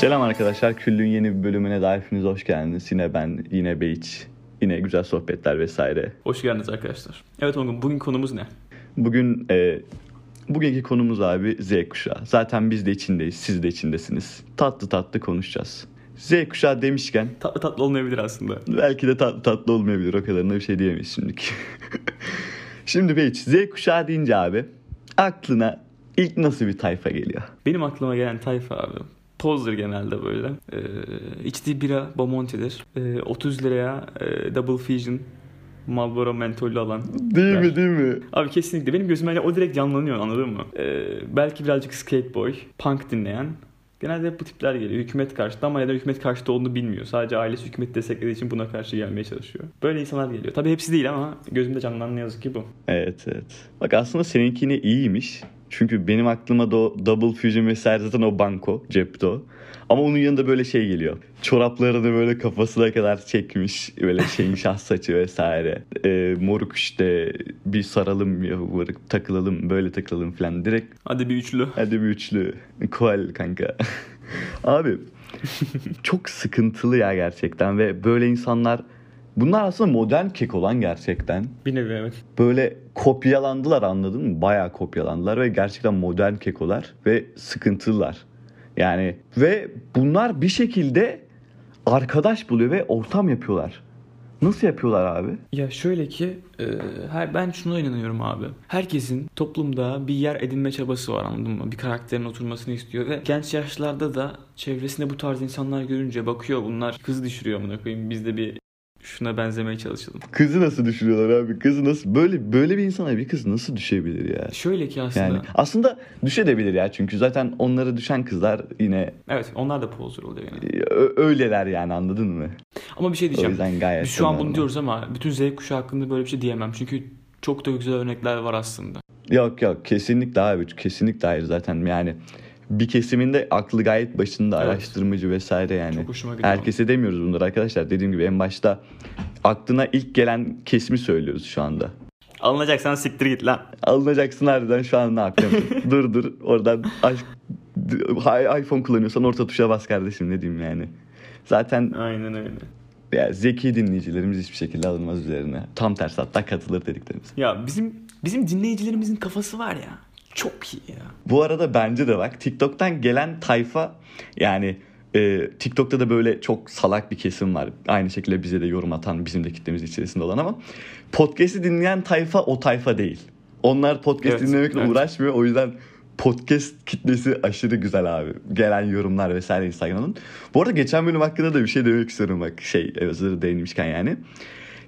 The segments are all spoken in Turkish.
Selam arkadaşlar. Küllü'nün yeni bir bölümüne daha hepiniz hoş geldiniz. Yine ben, yine Beyiç. Yine güzel sohbetler vesaire. Hoş geldiniz arkadaşlar. Evet Ongun bugün konumuz ne? Bugün e, bugünkü konumuz abi Z kuşağı. Zaten biz de içindeyiz, siz de içindesiniz. Tatlı tatlı konuşacağız. Z kuşağı demişken Tatlı tatlı olmayabilir aslında. belki de tatlı tatlı olmayabilir. O kadarına bir şey diyemeyiz şimdiki. Şimdi Beyiç, Z kuşağı deyince abi aklına ilk nasıl bir tayfa geliyor? Benim aklıma gelen tayfa abi. Tozdur genelde böyle. Ee, içtiği bira Bomonti'dir. Ee, 30 liraya e, Double Fusion Marlboro mentollü alan. Değil Ver. mi değil mi? Abi kesinlikle benim gözüme o direkt canlanıyor anladın mı? Ee, belki birazcık skateboy, punk dinleyen. Genelde hep bu tipler geliyor. Hükümet karşıtı ama neden hükümet karşıtı olduğunu bilmiyor. Sadece ailesi hükümeti desteklediği için buna karşı gelmeye çalışıyor. Böyle insanlar geliyor. Tabii hepsi değil ama gözümde canlanan ne yazık ki bu. Evet evet. Bak aslında seninki yine iyiymiş. Çünkü benim aklıma da o Double Fusion vesaire zaten o banko cepte o. Ama onun yanında böyle şey geliyor. Çoraplarını böyle kafasına kadar çekmiş. Böyle şeyin şah saçı vesaire. Ee, moruk işte bir saralım ya moruk, takılalım böyle takılalım falan. Direkt Hadi bir üçlü. hadi bir üçlü. Koal kanka. Abi çok sıkıntılı ya gerçekten ve böyle insanlar bunlar aslında modern kek olan gerçekten Bir nevi evet. böyle kopyalandılar anladın mı? Bayağı kopyalandılar ve gerçekten modern kekolar ve sıkıntılılar. Yani ve bunlar bir şekilde arkadaş buluyor ve ortam yapıyorlar. Nasıl yapıyorlar abi? Ya şöyle ki e, her ben şuna inanıyorum abi. Herkesin toplumda bir yer edinme çabası var anladın mı? Bir karakterin oturmasını istiyor ve genç yaşlarda da çevresinde bu tarz insanlar görünce bakıyor bunlar kız düşürüyor amına koyayım. Biz de bir şuna benzemeye çalışalım. Kızı nasıl düşürüyorlar abi? Kızı nasıl böyle böyle bir insana bir kız nasıl düşebilir ya? Şöyle ki aslında Yani aslında düşebilir ya çünkü zaten onlara düşen kızlar yine evet onlar da poser oluyor yani. ö- öyleler yani anladın mı? Ama bir şey O diyeceğim. yüzden gayet Biz şu an bunu diyoruz ama bütün Z kuşağı hakkında böyle bir şey diyemem. Çünkü çok da güzel örnekler var aslında. Yok yok kesinlikle abi kesinlikle hayır zaten yani bir kesiminde aklı gayet başında Evet. araştırmacı vesaire yani. Çok hoşuma gidiyor. Herkese demiyoruz bunları arkadaşlar dediğim gibi en başta aklına ilk gelen kesimi söylüyoruz şu anda. Alınacaksan siktir git lan. Alınacaksın harbiden şu an ne yapıyorsun? dur dur oradan aşk, iPhone kullanıyorsan orta tuşa bas kardeşim ne diyeyim yani. Zaten Aynen öyle. ya, zeki dinleyicilerimiz hiçbir şekilde alınmaz üzerine. Tam tersi hatta katılır dediklerimiz. Ya bizim bizim dinleyicilerimizin kafası var ya. Çok iyi ya. Bu arada bence de bak TikTok'tan gelen tayfa yani e, TikTok'ta da böyle çok salak bir kesim var. Aynı şekilde bize de yorum atan bizim de kitlemiz içerisinde olan ama podcast'i dinleyen tayfa o tayfa değil. Onlar podcast Evet, dinlemekle evet. uğraşmıyor. O yüzden podcast kitlesi aşırı güzel abi. Gelen yorumlar vesaire Instagram'ın. Bu arada geçen bölüm hakkında da bir şey demek istiyorum bak şey hazır değinmişken yani.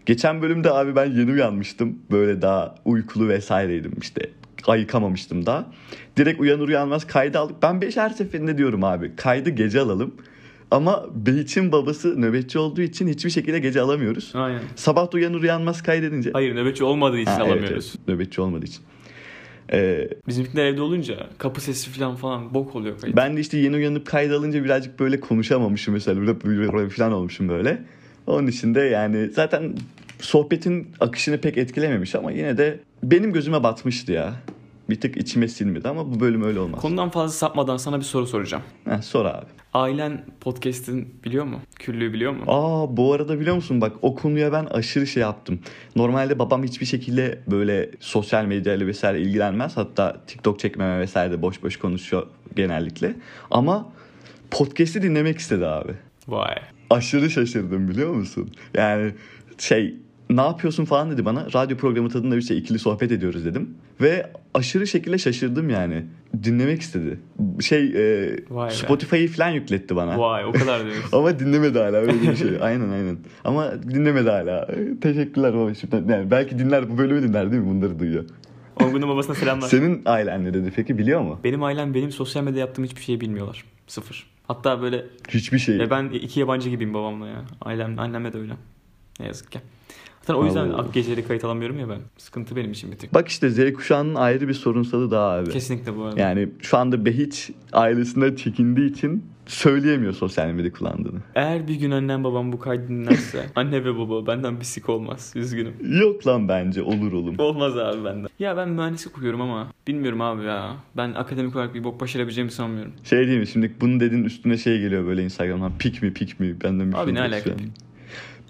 Geçen bölümde abi ben yeni uyanmıştım. Böyle daha uykulu vesaireydim işte. Ayıkamamıştım daha. Direkt uyanır uyanmaz kaydı aldık. Ben beş her seferinde diyorum abi kaydı gece alalım. Ama Beyç'in babası nöbetçi olduğu için hiçbir şekilde gece alamıyoruz. Aynen. Sabah da uyanır uyanmaz kaydedince. Hayır nöbetçi olmadığı için Ha, evet, alamıyoruz. evet, nöbetçi olmadığı için. Ee, Bizimkiler evde olunca kapı sesi falan falan bok oluyor kayıt. ben de işte yeni uyanıp kaydı alınca birazcık böyle konuşamamışım mesela. Falan olmuşum böyle. Onun için de yani zaten sohbetin akışını pek etkilememiş ama yine de benim gözüme batmıştı ya. Bir tık içime silmedi ama bu bölüm öyle olmaz. Konudan fazla sapmadan sana bir soru soracağım. Heh, sor abi. Ailen podcast'in biliyor mu? Küllüğü biliyor mu? Aa bu arada biliyor musun bak o konuya ben aşırı şey yaptım. Normalde babam hiçbir şekilde böyle sosyal medyayla vesaire ilgilenmez. Hatta TikTok çekmeme vesaire de boş boş konuşuyor genellikle. Ama podcast'i dinlemek istedi abi. Vay. Aşırı şaşırdım biliyor musun? Yani şey ne yapıyorsun falan dedi bana. Radyo programı tadında bir şey ikili sohbet ediyoruz dedim. Ve aşırı şekilde şaşırdım yani. Dinlemek istedi. Şey e, Vay. Spotify'ı falan yükletti bana. Vay o kadar diyorsun. Ama dinlemedi hala öyle bir şey. aynen aynen. Ama dinlemedi hala. Teşekkürler baba şimdiden. Yani belki dinler bu bölümü dinler değil mi? Bunları duyuyor. Ongun'un babasına selamlar. Senin ailen ne dedi peki biliyor mu? Benim ailem benim sosyal medya yaptığım hiçbir şeyi bilmiyorlar. Sıfır. Hatta böyle Hiçbir şey. ya ben iki yabancı gibiyim babamla ya. Ailem, annemle de öyle. Ne yazık ki. Zaten o yüzden Allah. geceleri kayıt alamıyorum ya ben. Sıkıntı benim için bir tık. Bak işte Z kuşağının ayrı bir sorunsalı daha abi. Kesinlikle bu arada. Yani şu anda Behiç ailesinden çekindiği için söyleyemiyor sosyal medya kullandığını. Eğer bir gün annem babam bu kaydı dinlerse anne ve baba benden bir sik olmaz. Üzgünüm. Yok lan bence olur oğlum. Olmaz abi benden. Ya ben mühendislik okuyorum ama bilmiyorum abi ya. Ben akademik olarak bir bok başarabileceğimi sanmıyorum. Şey mi şimdi bunu dedin üstüne şey geliyor böyle Instagram'dan pik mi pik mi benden bir Abi şey ne alaka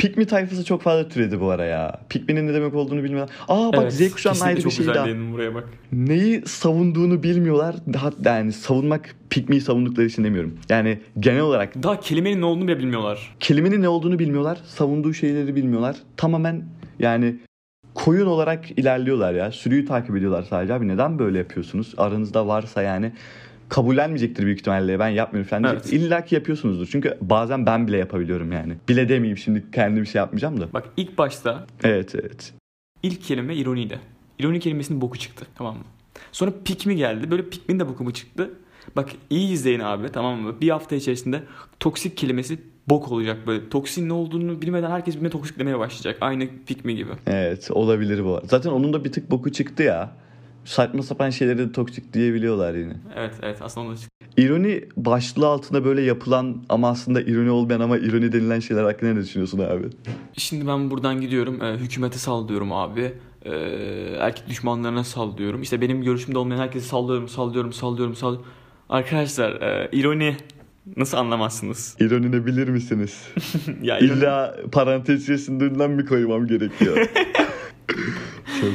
an. Pik mi tayfası çok fazla türedi bu ara ya. Pikmi'nin ne demek olduğunu bilmiyorlar. Aa bak Z kuşağının kesinlikle ayrı bir şey daha. buraya bak. Neyi savunduğunu bilmiyorlar. Daha yani savunmak Pikmi'yi savundukları için demiyorum. Yani genel olarak Daha kelimenin ne olduğunu bile bilmiyorlar. kelimenin ne olduğunu bilmiyorlar. Savunduğu şeyleri bilmiyorlar. Tamamen yani koyun olarak ilerliyorlar ya. Sürüyü takip ediyorlar sadece abi. Neden böyle yapıyorsunuz? Aranızda varsa yani kabullenmeyecektir büyük ihtimalle. Ben yapmıyorum falan Evet. diyecektir. İlla ki yapıyorsunuzdur. Çünkü bazen ben bile yapabiliyorum yani. Bile demeyeyim şimdi kendim bir şey yapmayacağım da. Bak ilk başta Evet evet. ilk kelime ironiydi. İroni kelimesinin boku çıktı tamam mı? Sonra pikmi geldi. Böyle pikmin de boku mu çıktı? Bak iyi izleyin abi tamam mı? Bir hafta içerisinde toksik kelimesi bok olacak böyle. Toksin ne olduğunu bilmeden herkes birbirine toksik demeye başlayacak. Aynı pikmi gibi. Evet olabilir bu. Zaten onun da bir tık boku çıktı ya. Saçma sapan şeyleri de toksik diyebiliyorlar yine. Evet evet aslında çıktı. İroni başlığı altında böyle yapılan ama aslında ironi olmayan ama ironi denilen şeyler hakkında ne düşünüyorsun abi? Şimdi ben buradan gidiyorum. E, hükümete sallıyorum abi. E, erkek düşmanlarına sallıyorum. İşte benim görüşümde olmayan herkese sallıyorum, sallıyorum, sallıyorum, sallıyorum. Arkadaşlar e, ironi nasıl anlamazsınız? İroni ne bilir misiniz? ya ironi- İlla parantez içerisinden mi koymam gerekiyor? Çok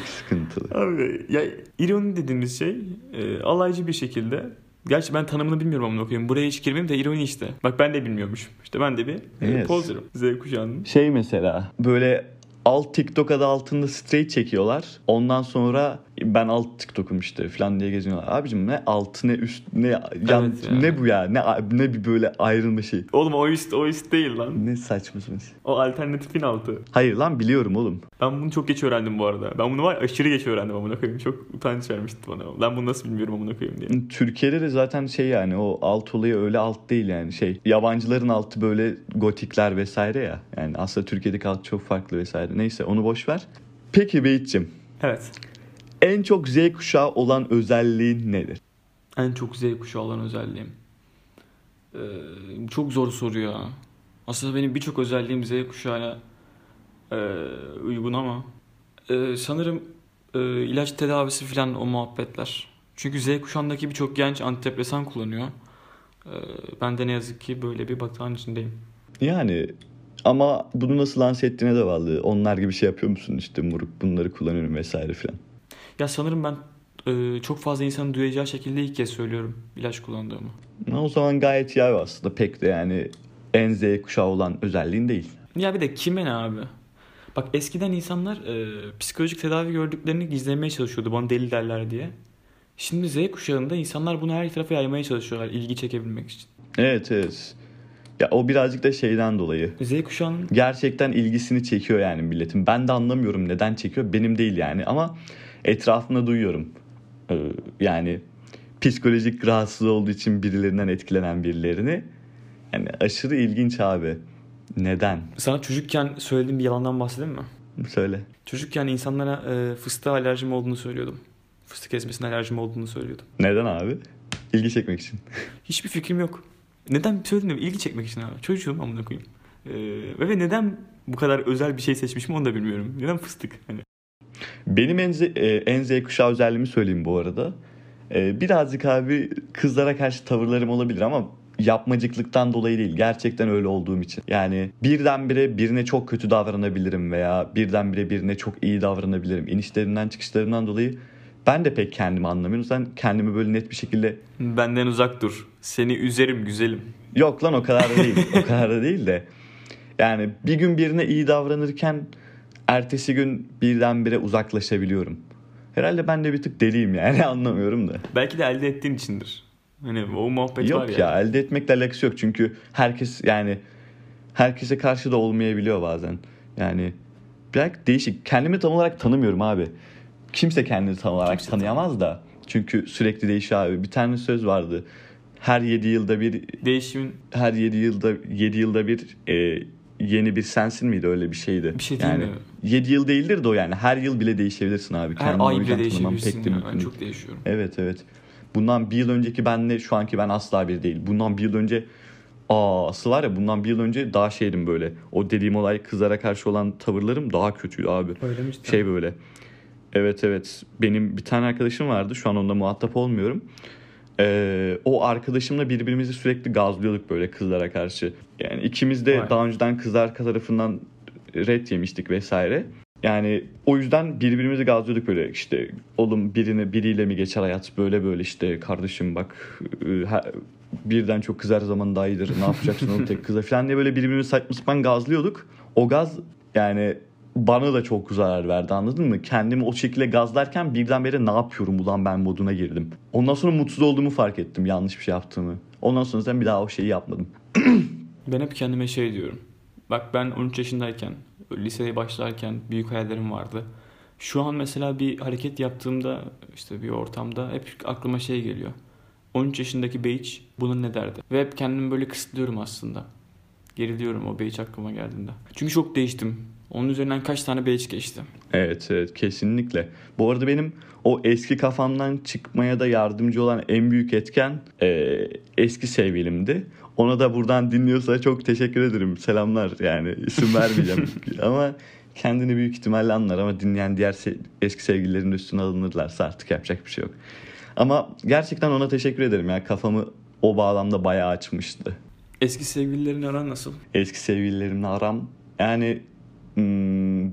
sıkıntılı. Abi ya ironi dediğimiz şey e, alaycı bir şekilde Gerçi ben tanımını bilmiyorum ama okuyayım. Buraya hiç girmeyeyim de ironi işte. Bak ben de bilmiyormuşum. İşte ben de bir e, Yes. poser'ım. Z kuşağının. Şey mesela böyle alt TikTok adı altında straight çekiyorlar. Ondan sonra ben alt TikTok'um işte falan diye geziyorlar. Abicim ne alt ne üst ne yan ya. ne bu ya ne ne bir böyle ayrılma şey. Oğlum o üst o üst değil lan. Ne saçma sapan şey. O alternatifin altı. Hayır lan biliyorum oğlum. Ben bunu çok geç öğrendim bu arada. Ben bunu var aşırı geç öğrendim amına koyayım. Çok utanç vermişti bana. Ben bunu nasıl bilmiyorum amına koyayım diye. Türkiye'de de zaten şey yani o alt olayı öyle alt değil yani şey. Yabancıların altı böyle gotikler vesaire ya. Yani aslında Türkiye'deki alt çok farklı vesaire. Neyse onu boş ver. Peki Beyit'cim Evet. En çok Z kuşağı olan özelliğin nedir? En çok Z kuşağı olan özelliğim. Ee, çok zor soru ya. Aslında benim birçok özelliğim Z kuşağına e, uygun ama e, sanırım e, ilaç tedavisi falan o muhabbetler. Çünkü Z kuşağındaki birçok genç antidepresan kullanıyor. E, ben de ne yazık ki böyle bir batağın içindeyim. Yani ama bunu nasıl lanse ettiğine de bağlı. Onlar gibi şey yapıyor musun işte moruk bunları kullanıyorum vesaire filan. Ya sanırım ben e, çok fazla insanın duyacağı şekilde ilk kez söylüyorum ilaç kullandığımı. O zaman gayet iyi abi aslında pek de yani en Z kuşağı olan özelliğin değil. Ya bir de kime ne abi? Bak eskiden insanlar e, psikolojik tedavi gördüklerini gizlemeye çalışıyordu bana deli derler diye. Şimdi Z kuşağında insanlar bunu her tarafa yaymaya çalışıyorlar ilgi çekebilmek için. Evet evet. Ya o birazcık da şeyden dolayı. Z kuşağının gerçekten ilgisini çekiyor yani milletin. Ben de anlamıyorum neden çekiyor. Benim değil yani ama etrafında duyuyorum. Ee, yani psikolojik rahatsız olduğu için birilerinden etkilenen birilerini. Yani aşırı ilginç abi. Neden? sana çocukken söylediğim bir yalandan bahsedeyim mi? Söyle. Çocukken insanlara e, fıstığa alerjim olduğunu söylüyordum. Fıstık ezmesine alerjim olduğunu söylüyordum. Neden abi? İlgi çekmek için. Hiçbir fikrim yok. Neden söyledim? İlgi çekmek için abi. Çocuğum amına koyayım. Ee, ve neden bu kadar özel bir şey seçmişim onu da bilmiyorum. Neden fıstık? Hani Benim en Z, e, en Z kuşağı özelliğimi söyleyeyim bu arada. E, birazcık abi kızlara karşı tavırlarım olabilir ama yapmacıklıktan dolayı değil. Gerçekten öyle olduğum için. Yani birdenbire birine çok kötü davranabilirim veya birdenbire birine çok iyi davranabilirim. İnişlerimden çıkışlarımdan dolayı ben de pek kendimi anlamıyorum. Yüzden kendimi böyle net bir şekilde Benden uzak dur. Seni üzerim güzelim. Yok lan o kadar da değil. o kadar da değil de. Yani bir gün birine iyi davranırken ertesi gün birdenbire uzaklaşabiliyorum. Herhalde ben de bir tık deliyim yani anlamıyorum da. Belki de elde ettiğin içindir. Hani o muhabbet var Yok ya. ya elde etmekle alakası yok çünkü herkes yani herkese karşı da olmayabiliyor bazen. Yani belki değişik. Kendimi tam olarak tanımıyorum abi. Kimse kendini tam olarak Kimse tanıyamaz da. Çünkü sürekli değişiyor abi. Bir tane söz vardı. Her 7 yılda bir Değişimin her 7 yılda 7 yılda bir e, yeni bir sensin miydi öyle bir şeydi. Bir şey değil yani, mi? 7 yıl değildir de o yani her yıl bile değişebilirsin abi. Her Kendini ay bile değişebilirsin pek de Ben çok değişiyorum. Evet evet. Bundan bir yıl önceki benle şu anki ben asla bir değil. Bundan bir yıl önce aa asıl var ya bundan bir yıl önce daha şeydim böyle. O dediğim olay kızlara karşı olan tavırlarım daha kötüydü abi. Öyle mi cidden? Şey böyle. Evet evet. Benim bir tane arkadaşım vardı. Şu an onunla muhatap olmuyorum. Ee, o arkadaşımla birbirimizi sürekli gazlıyorduk böyle kızlara karşı. Yani ikimiz de daha önceden kızlar tarafından red yemiştik vesaire. Yani o yüzden birbirimizi gazlıyorduk böyle işte oğlum birini biriyle mi geçer hayat böyle böyle işte kardeşim bak e, ha- birden çok kız her zaman daha iyidir ne yapacaksın oğlum tek kıza falan diye böyle birbirimizi saçma sapan gazlıyorduk. O gaz yani bana da çok zarar verdi anladın mı? Kendimi o şekilde gazlarken birdenbire ne yapıyorum ulan ben moduna girdim. Ondan sonra mutsuz olduğumu fark ettim yanlış bir şey yaptığımı. Ondan sonra zaten bir daha o şeyi yapmadım. Ben hep kendime şey diyorum. Bak ben 13 yaşındayken, liseye başlarken büyük hayallerim vardı. Şu an mesela bir hareket yaptığımda işte bir ortamda hep aklıma şey geliyor. 13 yaşındaki Beyiç buna ne derdi? Ve hep kendimi böyle kısıtlıyorum aslında. Geriliyorum o Beyiç aklıma geldiğinde. Çünkü çok değiştim. Onun üzerinden kaç tane Beyiç geçti. Evet evet kesinlikle. Bu arada benim o eski kafamdan çıkmaya da yardımcı olan en büyük etken e, eski sevgilimdi. Ona da buradan dinliyorsa çok teşekkür ederim. Selamlar yani isim vermeyeceğim. ama kendini büyük ihtimalle anlar ama dinleyen diğer se- eski sevgililerin üstüne alınırlarsa artık yapacak bir şey yok. Ama gerçekten ona teşekkür ederim ya kafamı o bağlamda bayağı açmıştı. Eski sevgililerin aran nasıl? Eski sevgililerimle aram yani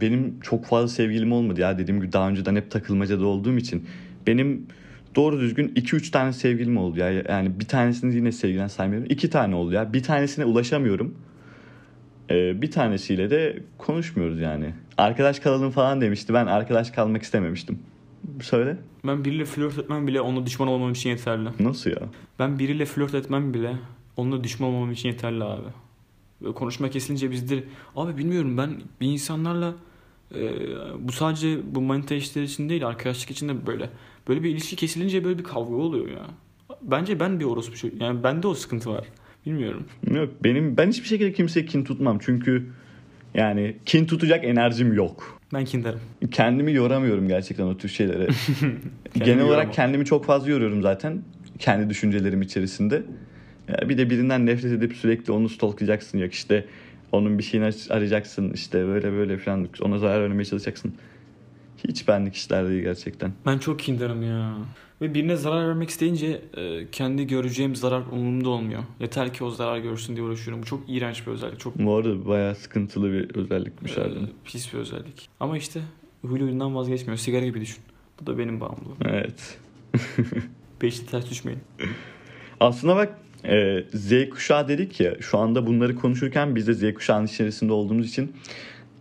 benim çok fazla sevgilim olmadı ya. Dediğim gibi daha önceden hep takılmacada olduğum için. Benim doğru düzgün 2-3 tane sevgilim oldu ya. Yani bir tanesini yine sevgiden saymıyorum. 2 tane oldu ya. Bir tanesine ulaşamıyorum. Ee, bir tanesiyle de konuşmuyoruz yani. Arkadaş kalalım falan demişti. Ben arkadaş kalmak istememiştim. Söyle. Ben biriyle flört etmem bile onunla düşman olmam için yeterli. nasıl ya? Ben biriyle flört etmem bile onunla düşman olmam için yeterli abi. Konuşma kesilince bizdir. Abi bilmiyorum ben bir insanlarla e, bu sadece bu manita işleri için değil arkadaşlık için de böyle. Böyle bir ilişki kesilince böyle bir kavga oluyor ya. Bence ben bir orospu çocuğu. Yani bende o sıkıntı var. Bilmiyorum. Yok benim ben hiçbir şekilde kimseye kin tutmam çünkü yani kin tutacak enerjim yok. Ben kinderim. kendimi yoramıyorum gerçekten o tür şeylere. Genel olarak kendimi çok fazla yoruyorum zaten. Kendi düşüncelerim içerisinde. Ya bir de birinden nefret edip sürekli onu stalklayacaksın. Yok işte onun bir şeyini arayacaksın. işte böyle böyle falan. Ona zarar vermeye çalışacaksın. Hiç benlik işler değil gerçekten. Ben çok kinderim ya. Ve birine zarar vermek isteyince e, kendi göreceğim zarar umurumda olmuyor. Yeter ki o zarar görsün diye uğraşıyorum. Bu çok iğrenç bir özellik. Çok Bu arada bayağı sıkıntılı bir özellikmiş e, harbiden. pis bir özellik. Ama işte huylu huyundan vazgeçmiyor. Sigara gibi düşün. Bu da benim bağımlılığım. Evet. Beşli ters düşmeyin. Aslında bak e, Z kuşağı dedik ya şu anda bunları konuşurken biz de Z kuşağının içerisinde olduğumuz için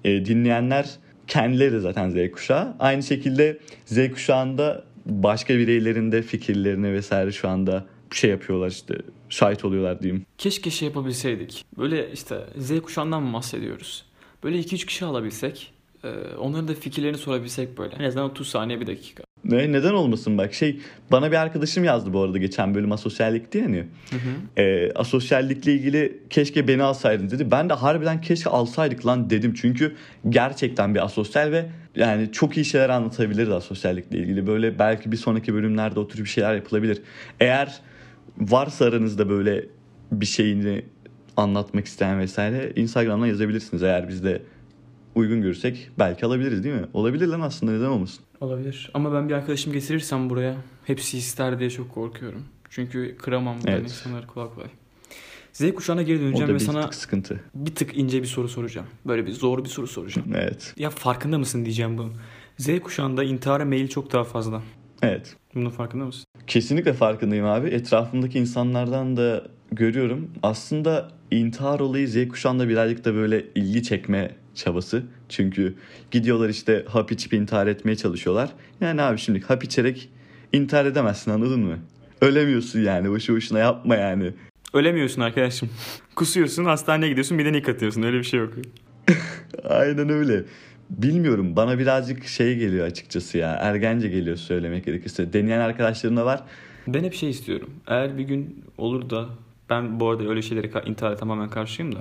e, dinleyenler kendileri zaten Z kuşağı. Aynı şekilde Z kuşağında başka bireylerin de fikirlerini vesaire şu anda şey yapıyorlar işte şahit oluyorlar diyeyim. Keşke şey yapabilseydik. Böyle işte Z kuşağından mı bahsediyoruz? Böyle 2-3 kişi alabilsek. e, onların da fikirlerini sorabilsek böyle. En azından 30 saniye bir dakika. Ne, neden olmasın bak şey bana bir arkadaşım yazdı bu arada geçen bölüm asosyallikti yani. Hı hı. e, asosyallikle ilgili keşke beni alsaydın dedi. Ben de harbiden keşke alsaydık lan dedim. Çünkü gerçekten bir asosyal ve yani çok iyi şeyler anlatabiliriz asosyallikle ilgili. Böyle belki bir sonraki bölümlerde o tür bir şeyler yapılabilir. Eğer varsa aranızda böyle bir şeyini anlatmak isteyen vesaire Instagram'dan yazabilirsiniz. Eğer biz de uygun görürsek belki alabiliriz değil mi? Olabilir lan aslında neden olmasın? Olabilir. Ama ben bir arkadaşım getirirsem buraya hepsi ister diye çok korkuyorum. Çünkü kıramam ben Evet. insanları kolay kolay. Z kuşağına geri döneceğim ve bir sana tık sıkıntı. bir tık ince bir soru soracağım. Böyle bir zor bir soru soracağım. Evet. Ya farkında mısın diyeceğim bunu. Z kuşağında intihara meyil çok daha fazla. Evet. Bunun farkında mısın? Kesinlikle farkındayım abi. Etrafımdaki insanlardan da görüyorum. Aslında intihar olayı Z kuşağında birazcık da böyle ilgi çekme çabası. Çünkü gidiyorlar işte hap içip intihar etmeye çalışıyorlar. Yani abi şimdi hap içerek intihar edemezsin anladın mı? Ölemiyorsun yani boşu boşuna yapma yani. Ölemiyorsun arkadaşım. Kusuyorsun, hastaneye gidiyorsun, bir de nik atıyorsun. Öyle bir şey yok. Aynen öyle. Bilmiyorum bana birazcık şey geliyor açıkçası ya. Ergence geliyor söylemek gerekirse. Deneyen arkadaşlarım da var. Ben hep şey istiyorum. Eğer bir gün olur da ben bu arada öyle şeylere intihara tamamen karşıyım da.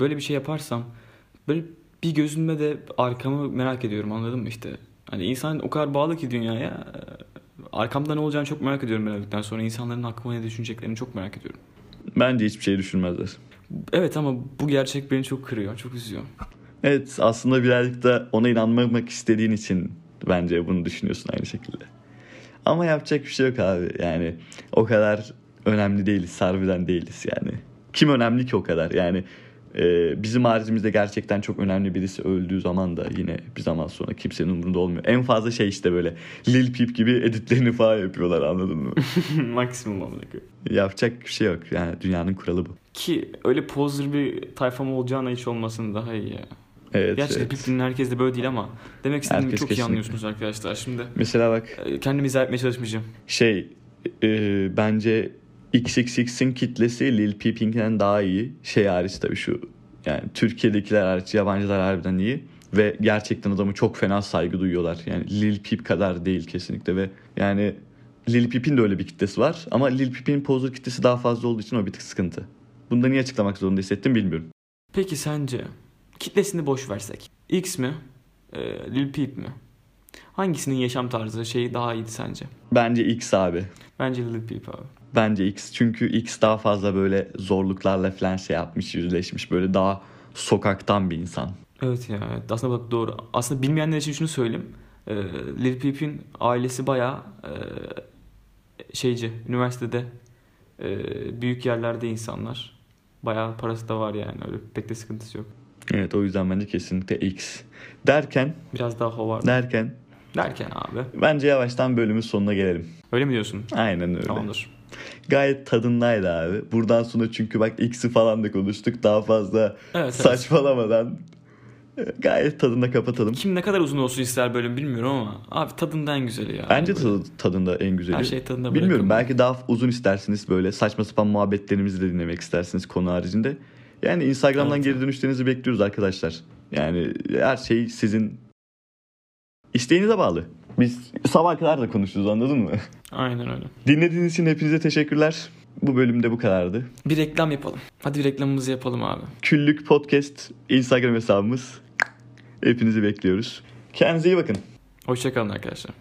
böyle bir şey yaparsam böyle bir gözümde de arkamı merak ediyorum anladın mı işte. Hani insan o kadar bağlı ki dünyaya. e, Arkamda ne olacağını çok merak ediyorum öldükten sonra. insanların aklıma ne düşüneceklerini çok merak ediyorum. Bence hiçbir şey düşünmezler. Evet ama bu gerçek beni çok kırıyor, çok üzüyor. Evet aslında birazcık da ona inanmamak istediğin için bence bunu düşünüyorsun aynı şekilde. Ama yapacak bir şey yok abi. Yani o kadar önemli değiliz. Harbiden değiliz yani. Kim önemli ki o kadar? Yani e, bizim haricimizde gerçekten çok önemli birisi öldüğü zaman da yine bir zaman sonra kimsenin umurunda olmuyor. En fazla şey işte böyle Lil Peep gibi editlerini falan yapıyorlar anladın mı? Maksimum amına. Yapacak bir şey yok. Yani dünyanın kuralı bu. Ki öyle poser bir tayfam olacağına hiç olmasın daha iyi ya. Evet, Gerçi evet. Piplin'in herkes de böyle değil ama demek istediğimi Herkes çok iyi kesinlikle. anlıyorsunuz arkadaşlar. Şimdi Mesela bak e, kendimi izah etmeye çalışmayacağım. şey e, bence XXX'in kitlesi Lil Peep'inkinden daha iyi. Şey hariç tabii şu yani Türkiye'dekiler hariç yabancılar harbiden iyi. Ve gerçekten adamı çok fena saygı duyuyorlar. Yani Lil Peep kadar değil kesinlikle ve yani Lil Peep'in de öyle bir kitlesi var. Ama Lil Peep'in poser kitlesi daha fazla olduğu için o bir tık sıkıntı. Bunu da niye açıklamak zorunda hissettim bilmiyorum. Peki sence kitlesini boş versek X mi? E, Lil Peep mi? Hangisinin yaşam tarzı şeyi daha iyiydi sence? Bence X abi. Bence Lil Peep abi. Bence X. Çünkü X daha fazla böyle zorluklarla falan şey yapmış, yüzleşmiş. Böyle daha sokaktan bir insan. Evet ya evet. aslında bak doğru. Aslında bilmeyenler için şunu söyleyeyim. Ee, Lil Peep'in ailesi bayağı e, şeyci, üniversitede e, büyük yerlerde insanlar. Bayağı parası da var yani öyle pek de sıkıntısı yok. Evet o yüzden bence kesinlikle X. Derken, Biraz daha hava derken derken abi. bence yavaştan bölümün sonuna gelelim. Öyle mi diyorsun? Aynen öyle. Tamamdır. Gayet tadındaydı abi. Buradan sonra çünkü bak X'i falan da konuştuk. Daha fazla Evet, evet. saçmalamadan e, gayet tadında kapatalım. Kim ne kadar uzun olsun ister bölüm bilmiyorum ama abi tadında en güzeli ya. Bence tadı- tadında en güzeli. Her şey tadında Bilmiyorum bırakın. belki daha uzun istersiniz böyle saçma sapan muhabbetlerimizi de dinlemek istersiniz konu haricinde. Yani Instagram'dan Evet. geri dönüşlerinizi bekliyoruz arkadaşlar. Yani her şey sizin isteğinize bağlı. Biz sabah kadar da konuşuruz anladın mı? Aynen öyle. Dinlediğiniz için hepinize teşekkürler. Bu bölümde bu kadardı. Bir reklam yapalım. Hadi bir reklamımızı yapalım abi. Küllük Podcast Instagram hesabımız. Hepinizi bekliyoruz. Kendinize iyi bakın. Hoşçakalın arkadaşlar.